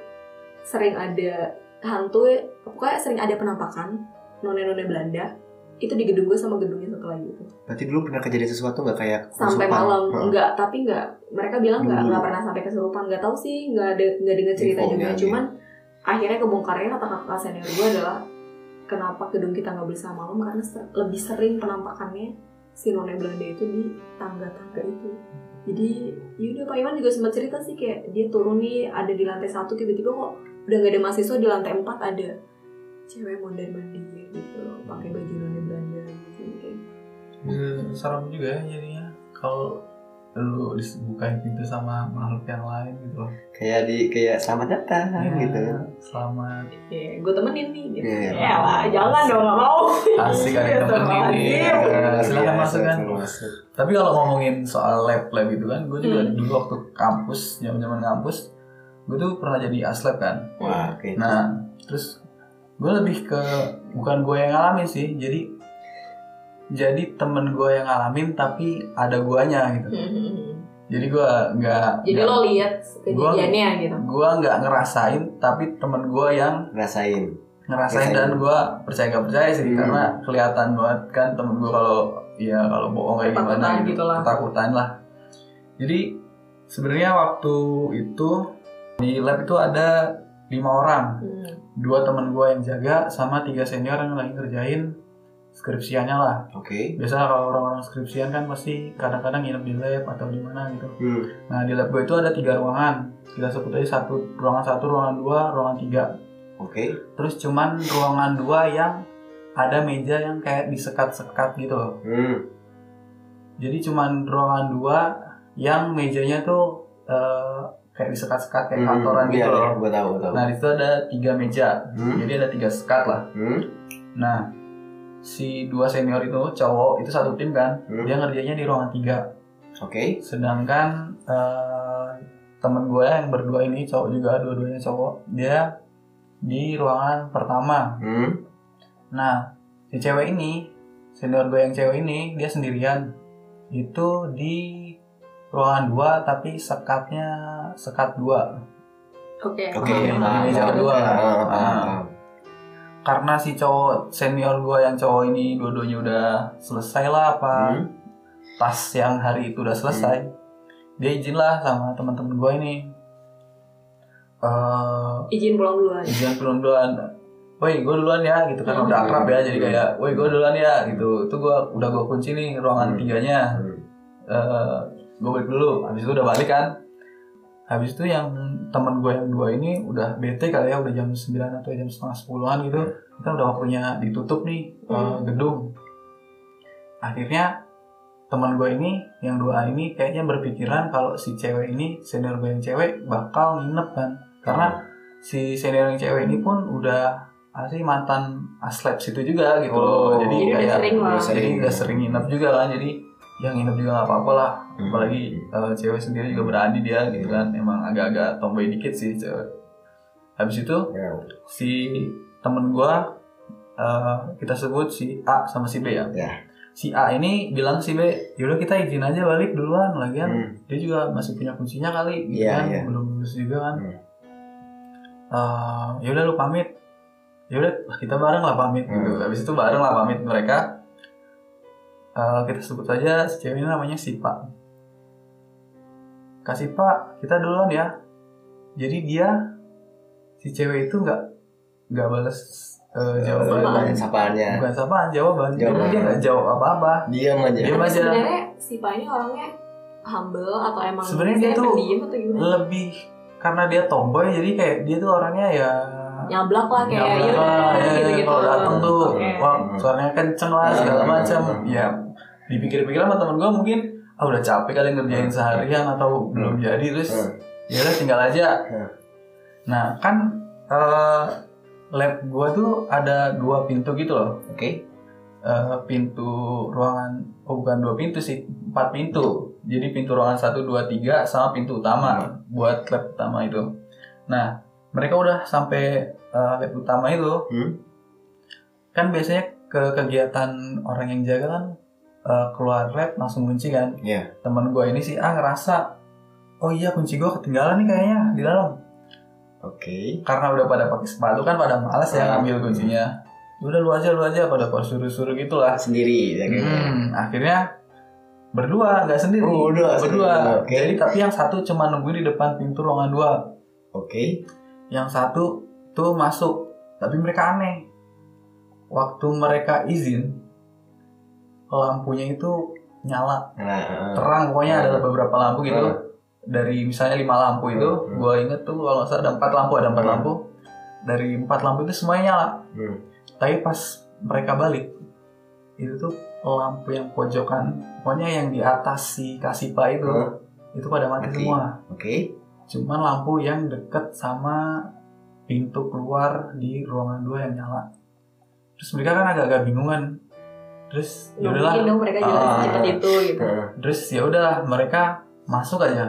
sering ada hantu pokoknya sering ada penampakan none none Belanda itu di gedung gue sama gedungnya satu lagi itu Berarti dulu pernah kejadian sesuatu nggak kayak sampai kesurupan? malam Heeh. enggak tapi enggak mereka bilang enggak Dulu. enggak pernah sampai kesurupan enggak tahu sih enggak ada enggak dengar cerita Infonya, juga iya. cuman akhirnya kebongkarnya kata kakak senior gue adalah kenapa gedung kita nggak bisa malam karena ser- lebih sering penampakannya si none Belanda itu di tangga-tangga itu jadi yaudah Pak Iwan juga sempat cerita sih kayak dia turun nih ada di lantai satu tiba-tiba kok udah nggak ada mahasiswa di lantai empat ada cewek mondar mandir gitu loh pakai baju Hmm, serem juga ya jadinya kalau lu dibukain pintu sama makhluk yang lain gitu loh. Kayak di kayak selamat datang Iya, gitu. Selamat ya gue temenin nih gitu Iya. ya lah jangan dong nggak mau asik ada Iya, temen ini. Astagfirullahaladzim. Eh, Silakan masuk kan. Tapi kalau ngomongin soal lab lab itu kan, gue juga Hmm. dulu waktu kampus, zaman zaman kampus, gue tuh pernah jadi aslab kan. Wah, oke. Nah, terus gue lebih ke bukan gue yang ngalamin sih, jadi jadi temen gue yang ngalamin tapi ada guanya gitu jadi gue nggak Jadi nggak- lo lihat kejadiannya gitu. gue nggak ngerasain tapi temen gue yang Rasain. ngerasain Ngerasain. dan gue percaya gak percaya sih Hmm. karena kelihatan banget kan temen gue kalau ya kalau bohong kayak gimana Ketakutan gitu gitu lah. ketakutan lah jadi sebenarnya waktu itu di lab itu ada lima orang Hmm. dua temen gue yang jaga sama tiga senior yang lagi ngerjain skripsiannya lah Oke. biasa kalau orang-orang skripsian kan pasti kadang-kadang nginep di lab atau di mana gitu Hmm. nah di lab gue itu ada tiga ruangan kita sebut aja satu ruangan satu ruangan dua ruangan tiga Oke. terus cuman ruangan dua yang ada meja yang kayak disekat-sekat gitu loh Hmm. jadi cuman ruangan dua yang mejanya tuh eh, kayak disekat-sekat kayak kantoran Hmm, gitu iya, loh Gue tahu, gue tahu. nah di situ ada tiga meja Hmm. jadi ada tiga sekat lah Hmm. nah si dua senior itu cowok itu satu tim kan Hmm. dia ngerjainnya di ruangan tiga Oke. sedangkan eh, temen gue yang berdua ini cowok juga dua-duanya cowok dia di ruangan pertama Hmm. nah si cewek ini senior gue yang cewek ini dia sendirian itu di ruangan dua tapi sekatnya sekat dua Oke. Oke. paham, Oke, paham. meja paham. kedua. Ah, paham, Ah. Karena si cowok senior gue yang cowok ini dua-duanya udah selesai lah apa Hmm. pas yang hari itu udah selesai dia izin lah sama teman-teman gue ini eh Izin pulang dulu aja. izin pulang duluan Woi, gue duluan ya, gitu kan udah akrab ya, jadi kayak, woi gue duluan ya, gitu. Itu gue udah gue kunci nih ruangan Hmm. tiganya. Hmm. Eh gue balik dulu, habis itu udah balik kan. Habis itu yang temen gue yang dua ini udah bete kali ya, udah jam 9 atau jam setengah sepuluhan gitu. Kita udah waktunya ditutup nih eh, Hmm. gedung. Akhirnya teman gue ini yang dua ini kayaknya berpikiran kalau si cewek ini senior gue yang cewek bakal nginep kan karena si senior yang cewek ini pun udah asli mantan aslep situ juga gitu loh Oh. jadi, Jadi udah kayak sering lah. jadi udah sering nginep juga kan jadi yang nginep juga nggak apa-apa lah Hmm. apalagi eh, cewek sendiri juga berani dia gitu kan emang agak-agak tomboy dikit sih cewek habis itu Ya. si temen gua eh, kita sebut si A sama si B ya. Ya. Si A ini bilang si B, yaudah kita izin aja balik duluan, lagian Hmm. dia juga masih punya kuncinya kali, gitu Iya, kan, iya. belum lulus juga kan. Hmm. Eh, yaudah lu pamit, yaudah kita bareng lah pamit gitu. Hmm. Habis itu bareng lah pamit mereka. Eh, kita sebut aja si cewek ini namanya Sipa. Kasih Pak, kita duluan ya. Jadi dia si cewek itu nggak nggak balas eh, jawaban. Eh, Sapaannya. bukan sapaan jawaban jadi Jawaban. dia nggak jawab apa apa Diam aja. Diam Tapi aja. sebenarnya si Pak ini orangnya humble atau emang Sebenarnya dia tuh pendiam atau gimana? lebih karena dia tomboy jadi kayak dia tuh orangnya ya Nyablak lah kayak nyablak yaudah, lah, ya, gitu-gitu. kalau datang tuh Oke. wah suaranya kenceng lah segala Hmm. macam ya dipikir-pikir sama temen gue mungkin ah udah capek kali ngerjain seharian atau belum jadi. Terus Hmm. ya udah tinggal aja. Hmm. nah kan eh, lab gue tuh ada dua pintu gitu loh. Oke. eh, pintu ruangan oh bukan dua pintu sih empat pintu. Jadi pintu ruangan satu dua tiga sama pintu utama buat lab utama itu. Nah mereka udah sampai eh, lab utama itu. Hmm. kan biasanya ke kegiatan orang yang jaga kan eh, keluar lab langsung kunci kan Iya. teman gue ini sih ah ngerasa oh iya kunci gue ketinggalan nih kayaknya di dalam Oke. karena udah pada pakai sepatu kan pada malas ya Hmm. ngambil kuncinya udah lu aja lu aja pada kok suruh-suruh gitu lah Sendiri ya kayaknya. Hmm, akhirnya berdua nggak sendiri Oh, berdua, berdua sendiri. Oke. jadi tapi yang satu cuma nungguin di depan pintu ruangan dua Oke. yang satu tuh masuk tapi mereka aneh waktu mereka izin lampunya itu nyala Nah, terang pokoknya ada Hmm. beberapa lampu gitu Hmm. dari misalnya lima lampu itu Hmm. gue inget tuh kalau nggak salah ada empat lampu ada empat Hmm. lampu dari empat lampu itu semuanya nyala Hmm. tapi pas mereka balik itu tuh lampu yang pojokan pokoknya yang di atas si kasipa itu Hmm. itu pada mati Mati. semua Oke. cuman lampu yang deket sama pintu keluar di ruangan dua yang nyala terus mereka kan agak-agak bingungan terus Nggak ya udahlah. dong mereka jalan Ah. secepat itu gitu. Nah, terus ya udahlah mereka masuk aja.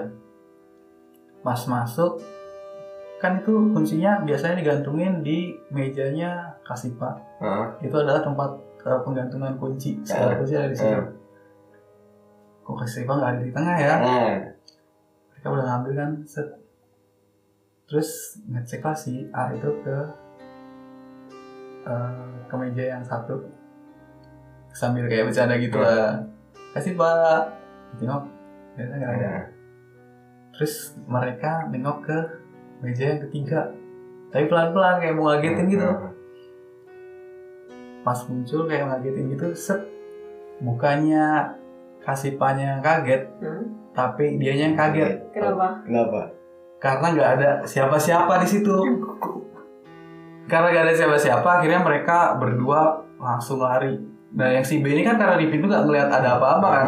Pas masuk kan itu kuncinya biasanya digantungin di mejanya kasipa ah, itu adalah tempat eh, penggantungan kunci. Segala kunci ada di situ. Eh. kok Kasipa nggak ada di tengah ya? Mereka udah ngambil kan set. Terus ngecek lah si A itu ke eh, ke meja yang satu sambil kayak bercanda gitu lah. Kasih pak. Tengok. Ternyata nggak ada. Nah. terus mereka nengok ke meja yang ketiga. Tapi pelan-pelan kayak mau ngagetin gitu. Pas muncul kayak ngagetin gitu set. Bukannya kasipanya yang kaget Hmm? tapi dianya yang kaget. Kenapa? Kenapa? karena nggak ada siapa-siapa di situ. Karena nggak ada siapa-siapa akhirnya mereka berdua langsung lari nah yang si B ini kan karena di pintu nggak ngelihat ada apa-apa kan?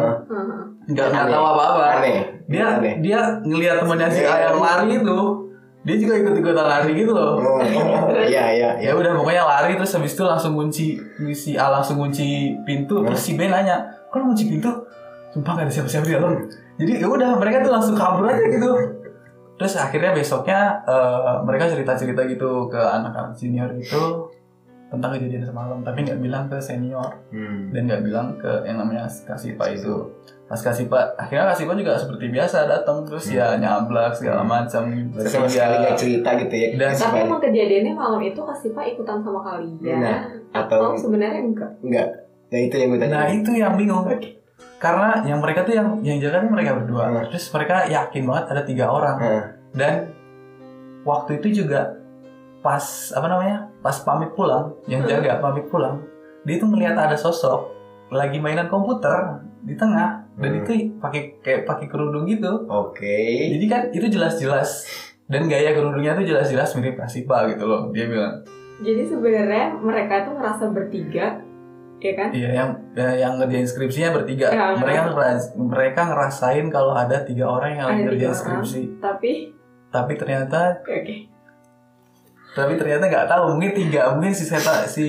Nggak nggak Aneh. tahu apa-apa. Dia Aneh. dia ngelihat temannya si A yang lari itu dia juga ikut-ikutan lari gitu loh. Oh, iya iya ya udah pokoknya lari terus habis itu langsung kunci si A langsung kunci pintu terus si B nanya kok lu kunci pintu? Sumpah gak ada siapa-siapa di dalam. Jadi ya udah mereka tuh langsung kabur aja gitu. Terus akhirnya besoknya eh, mereka cerita-cerita gitu ke anak-anak senior itu tentang kejadian semalam tapi nggak bilang ke senior Hmm. dan nggak bilang ke yang namanya Kasipa itu pas Kasipa akhirnya Kasipa juga seperti biasa datang terus ya nyablak segala macam Berarti sama sekali nggak cerita gitu ya. Dan- Tapi emang kejadiannya malam itu kasih Pak ikutan sama kalian Nah, atau atau sebenarnya enggak? enggak. Nah itu yang gue tanya. Nah itu yang bingung karena yang mereka tuh yang yang jaga tuh mereka berdua Hmm. terus mereka yakin banget ada tiga orang Nah, dan waktu itu juga pas apa namanya pas pamit pulang yang jaga pamit pulang dia tuh melihat ada sosok lagi mainan komputer di tengah dan Hmm. itu pakai kayak pakai kerudung gitu Oke. jadi kan itu jelas-jelas dan gaya kerudungnya tuh jelas-jelas mirip Kasipa gitu loh dia bilang Jadi sebenarnya mereka tuh ngerasa bertiga, ya kan? Iya yang ya, yang ngerjain skripsinya bertiga. Ya, mereka ngeras- mereka ngerasain kalau ada tiga orang yang lagi ngerjain skripsi. Tapi Tapi ternyata oke. Tapi ternyata nggak tahu mungkin tiga mungkin si Seta si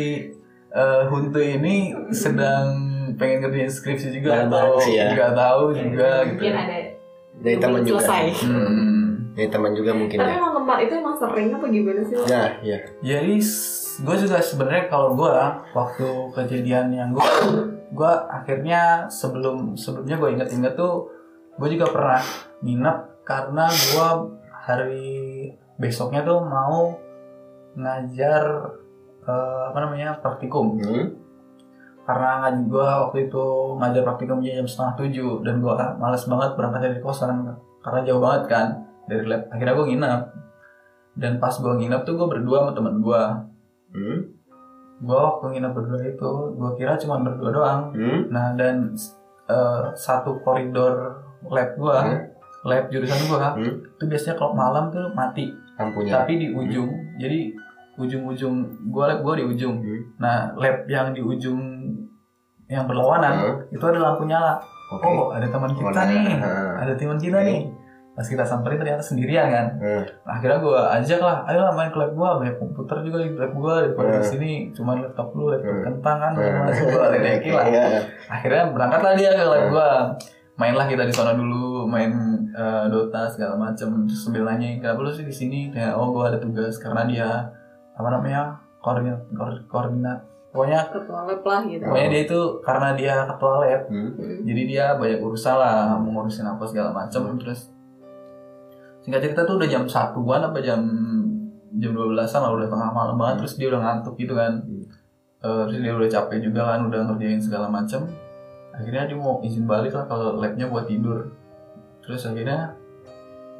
eh, Huntu ini sedang pengen ngerjain skripsi juga Bareng-bareng atau sih ya. nggak tahu juga gitu. Mungkin ada Dari teman juga. selesai. Hmm. Dari teman juga mungkin Tapi ya. emang tempat itu emang sering apa gimana sih? Nah, iya. Jadi gue juga sebenarnya kalau gue waktu kejadian yang gue gue akhirnya sebelum sebelumnya gue inget-inget tuh gue juga pernah nginep karena gue hari besoknya tuh mau ngajar eh, apa namanya praktikum Hmm. karena ngaji gue waktu itu ngajar praktikum jam setengah tujuh dan gue males banget berangkat dari kosan karena jauh banget kan dari lab akhirnya gue nginep dan pas gue nginep tuh gue berdua sama temen gue Hmm. gue waktu nginep berdua itu gue kira cuma berdua doang Hmm. nah dan eh, satu koridor lab gue Hmm. lab jurusan gue Hmm. itu biasanya kalau malam tuh mati Lampunya. tapi di ujung jadi ujung-ujung gue lab gue di ujung Hmm. nah lab yang di ujung yang berlawanan Hmm. itu ada lampu nyala Oke. oh ada teman kita Warna. nih Hmm. ada teman kita Oke. nih pas kita samperin ternyata sendirian kan Hmm. Nah, akhirnya gue ajak lah, ayo lah main ke lab gue, banyak komputer juga di lab gue daripada di Hmm. sini, cuma laptop lu, laptop Hmm. kentang kan, Hmm. ledekin lah. Iya. Akhirnya berangkatlah dia ke lab Hmm. gue, mainlah kita di sana dulu, main eh, Dota segala macem, terus sambil nanya, kenapa lu sih di sini? Ya, oh gue ada tugas karena dia apa namanya koordinat, koor- koordinat, pokoknya Ketua lab lah gitu. pokoknya dia itu karena dia ketua lab, Hmm. Hmm. jadi dia banyak urusan lah, mengurusin apa segala macem, terus singkat cerita tuh udah jam satuan apa jam jam dua belasan lah udah tengah malam banget terus dia udah ngantuk gitu kan Hmm. Eh, terus dia udah capek juga kan udah ngerjain segala macem akhirnya dia mau izin balik lah kalau labnya buat tidur terus akhirnya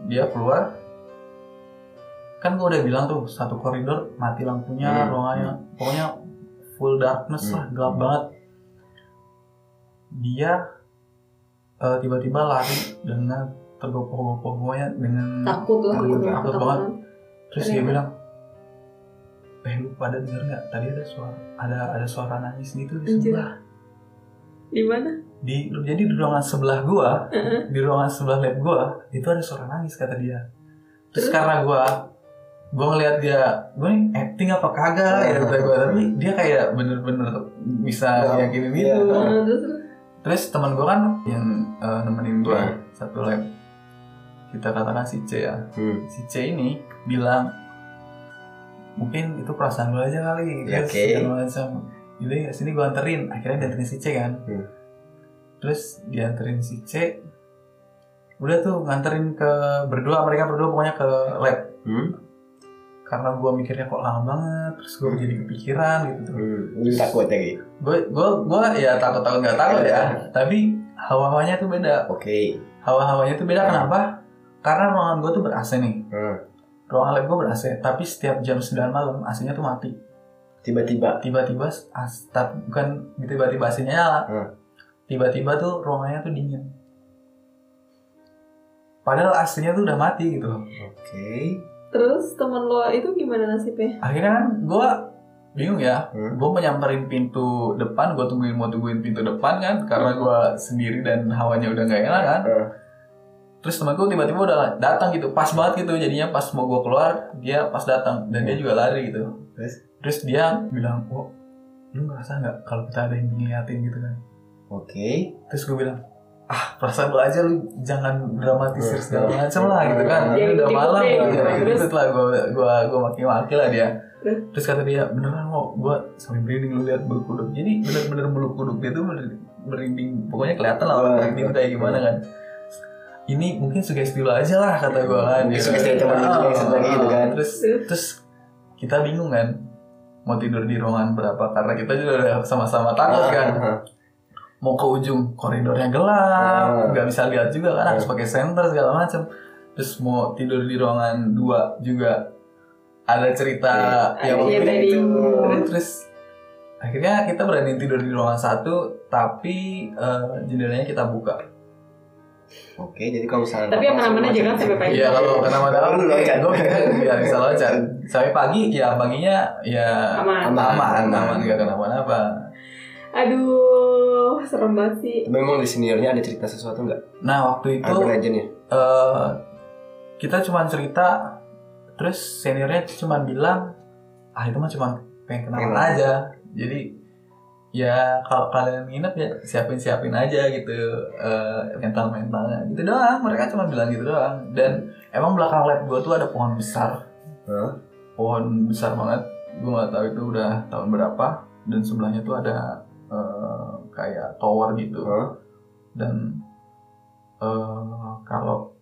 dia keluar kan gua udah bilang tuh satu koridor mati lampunya Hmm. ruangannya pokoknya full darkness lah Hmm. gelap banget dia eh, tiba-tiba lari dengan tergopoh-gopoh pokoknya dengan Takut lah Takut, gitu. takut Ketakutan. banget. terus dia Ternyata. bilang eh lu pada denger nggak tadi ada suara ada ada suara nangis gitu di sebelah Di mana? Di jadi di ruangan sebelah gua Heeh. di ruangan sebelah lab gua itu ada suara nangis kata dia terus Terus? karena gua gua ngeliat dia gua nih acting apa kagak ya kata gua tapi dia kayak bener-bener bisa Ya, yakinin iya. gitu Heeh, terus terus teman gua kan yang eh, nemenin gua Hmm. satu lab kita katakan si C ya Hmm. si C ini bilang mungkin itu perasaan lu aja kali Ya, terus oke. segala macam Jadi ya sini gue anterin. Akhirnya dianterin si C kan. Hmm. Terus dianterin si C. Udah tuh nganterin ke berdua mereka berdua pokoknya ke lab. Hmm? Karena gue mikirnya kok lama banget. Terus gue jadi kepikiran gitu tuh. Hmm. Lu takut ya gitu? Gue gue gue ya takut takut nggak takut ya. Tapi hawa-hawanya tuh beda. Oke. Hawa-hawanya tuh beda kenapa? Karena ruangan gue tuh ber AC nih. Hmm. Ruangan lab gue ber AC. Tapi setiap jam 9 malam AC-nya tuh mati. Tiba-tiba. tiba-tiba as, bukan tiba-tiba AC-nya nyala Hmm. Tiba-tiba tuh ruangannya tuh dingin padahal AC-nya tuh udah mati gitu loh Oke. Terus teman lo itu gimana nasibnya? akhirnya kan gue bingung ya Hmm. gue menyamperin pintu depan gue tungguin mau tungguin pintu depan kan karena gue sendiri dan hawanya udah nggak enak kan Hmm. terus temanku tiba-tiba udah datang gitu pas banget gitu jadinya pas mau gue keluar dia pas datang dan dia juga lari gitu Terus? terus dia bilang oh lu ngerasa nggak kalau kita ada yang ngeliatin gitu kan Oke. terus gue bilang ah perasaan lo aja lu jangan dramatisir segala macam lah gitu kan ini udah malam gitu. gitu Terus? gitu lah gue gue gue maki-maki lah dia Terus? kata dia beneran mau gue sampai merinding lu lihat bulu kuduk jadi bener-bener bulu kuduk dia tuh merinding pokoknya kelihatan lah orang merinding kayak gimana kan ini mungkin sugesti lo aja lah kata gue kan Mungkin gitu. sugesti teman lu gitu kan. terus terus kita bingung kan mau tidur di ruangan berapa karena kita juga udah sama-sama takut kan Ah, mau ke ujung koridornya gelap, Hmm. nggak bisa lihat juga kan harus Hmm. pakai senter segala macam. Terus mau tidur di ruangan dua juga ada cerita Iya, yang iya, itu. Terus? Terus akhirnya kita berani tidur di ruangan satu, tapi eh, jendelanya kita buka. Oke, jadi kalau misalnya Tapi yang mana-mana jangan sampai pagi. Iya kalau kenapa Baru lu loncat. gue biar bisa loncat. Sampai pagi ya paginya ya Aman. aman, Aman. aman, nggak kenapa-napa. Aduh, serem banget sih. Memang di seniornya ada cerita sesuatu nggak? Nah waktu itu Urban Legend ya? eh kita cuma cerita terus seniornya cuma bilang ah itu mah cuma pengen kenalan Pengen. aja jadi ya kalau kalian nginep ya siapin siapin aja gitu mental mentalnya gitu doang mereka cuma bilang gitu doang dan emang belakang lab gue tuh ada pohon besar Hah? pohon besar banget gue nggak tahu itu udah tahun berapa dan sebelahnya tuh ada eh, kayak tower gitu Hah? dan eh, kalau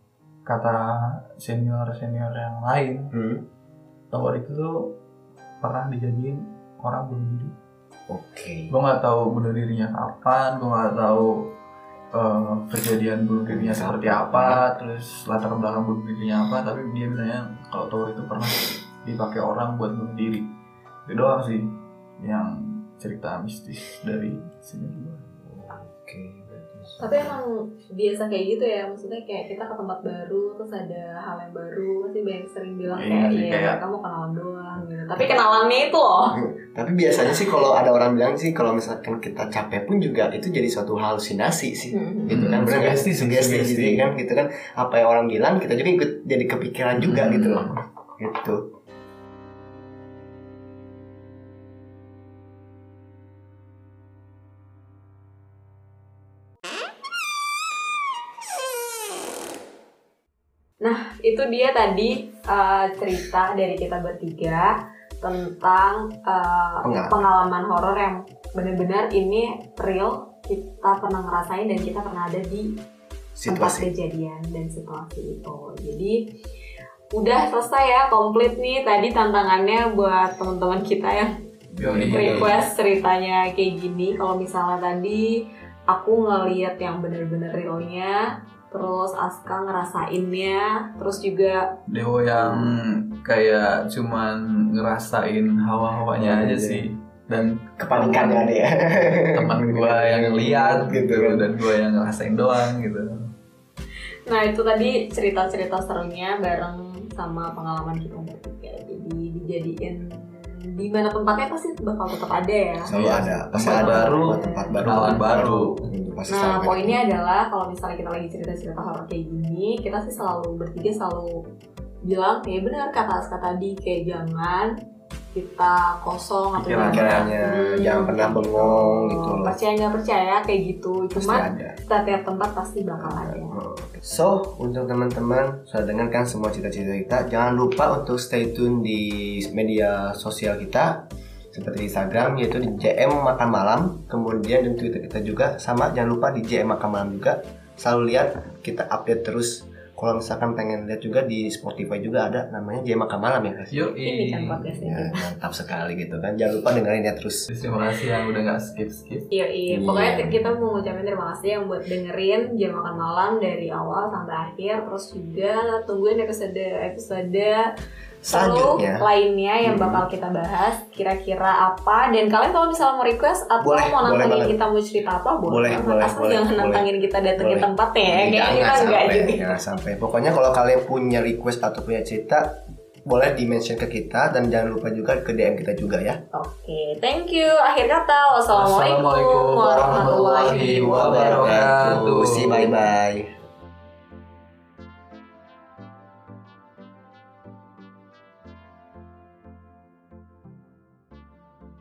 kata senior senior yang lain Hmm. tower itu tuh pernah dijadiin orang bunuh diri Oke. gue nggak tahu bunuh dirinya kapan gue nggak tahu eh, kejadian bunuh dirinya seperti apa terus latar belakang bunuh dirinya apa tapi dia bilangnya kalau tower itu pernah dipakai orang buat bunuh diri itu doang sih yang cerita mistis dari senior gue Oke. berarti- Tapi emang biasa kayak gitu ya, maksudnya kayak kita ke tempat baru terus ada hal yang baru, pasti banyak sering bilang Iya kayak iya kayak- kamu kenalan doang gitu. Tapi kenalannya itu loh. Tapi biasanya sih kalau ada orang bilang sih kalau misalkan kita capek pun juga itu jadi suatu halusinasi sih. Hmm. Gitu kan Hmm, bener nggak? sugesti sih, sugesti, sugesti. gitu kan gitu kan apa yang orang bilang kita juga ikut jadi kepikiran juga Hmm. gitu loh. Gitu. Itu dia tadi uh, cerita dari kita bertiga tentang uh, Pengalaman. pengalaman horor yang benar-benar ini real kita pernah ngerasain dan kita pernah ada di tempat Situasi. kejadian dan situasi itu. Jadi udah selesai ya komplit nih tadi tantangannya buat teman-teman kita yang request ceritanya kayak gini. Kalau misalnya tadi aku ngeliat yang bener-bener realnya, terus Aska ngerasainnya, terus juga Dewo yang kayak cuman ngerasain hawa-hawanya aja Iya. sih dan Kepanikan ada ya. teman gua yang lihat Gitu kan. dan gua yang ngerasain doang gitu Nah itu tadi cerita-cerita serunya bareng sama pengalaman kita bertiga. Jadi dijadiin di mana tempatnya pasti bakal tetap ada ya. Selalu Iya. ada. Pasti Tempat ada baru, tempat baru. kenalan baru. Hmm, pasti Nah poinnya adalah kalau misalnya kita lagi cerita-cerita horor kayak gini, kita sih selalu bertiga selalu bilang kayak benar kata Aska tadi kayak jangan kita kosong atau jangan pikirannya Hmm, jangan pernah bengong gitu loh. Percaya nggak percaya kayak gitu. Pasti Cuma setiap tempat pasti bakal ada. So, untuk teman-teman sudah dengarkan semua cita-cita kita. Jangan lupa untuk stay tune di media sosial kita seperti Instagram yaitu di JM Makan Malam kemudian di Twitter kita juga sama jangan lupa di JM Makan Malam juga selalu lihat kita update terus kalau misalkan pengen lihat juga di Spotify juga ada namanya JM Makan Malam ya guys Yuk, Ini kan podcastnya. ya, mantap sekali gitu kan jangan lupa dengerin ya terus Terima kasih yang udah gak skip skip. Iya, iya. Iya. Pokoknya kita mau ngucapin terima kasih yang buat dengerin jam makan malam dari awal sampai akhir. Terus juga tungguin episode episode seru selanjutnya lainnya yang Hmm. bakal kita bahas. Kira-kira apa? Dan kalian kalau misalnya mau request atau Boleh, mau boleh nantangin banget. kita mau cerita apa boleh. Boleh, banget. boleh, Asal boleh, jangan boleh. nantangin kita datengin Boleh. tempatnya ya. Kayaknya jangan kita enggak juga. jangan sampai pokoknya kalau kalian punya request atau punya cerita boleh di mention ke kita dan jangan lupa juga ke DM kita juga ya Oke, thank you. Akhir kata, wassalamualaikum Wassalamualaikum warahmatullahi wabarakatuh. wabarakatuh. See, bye bye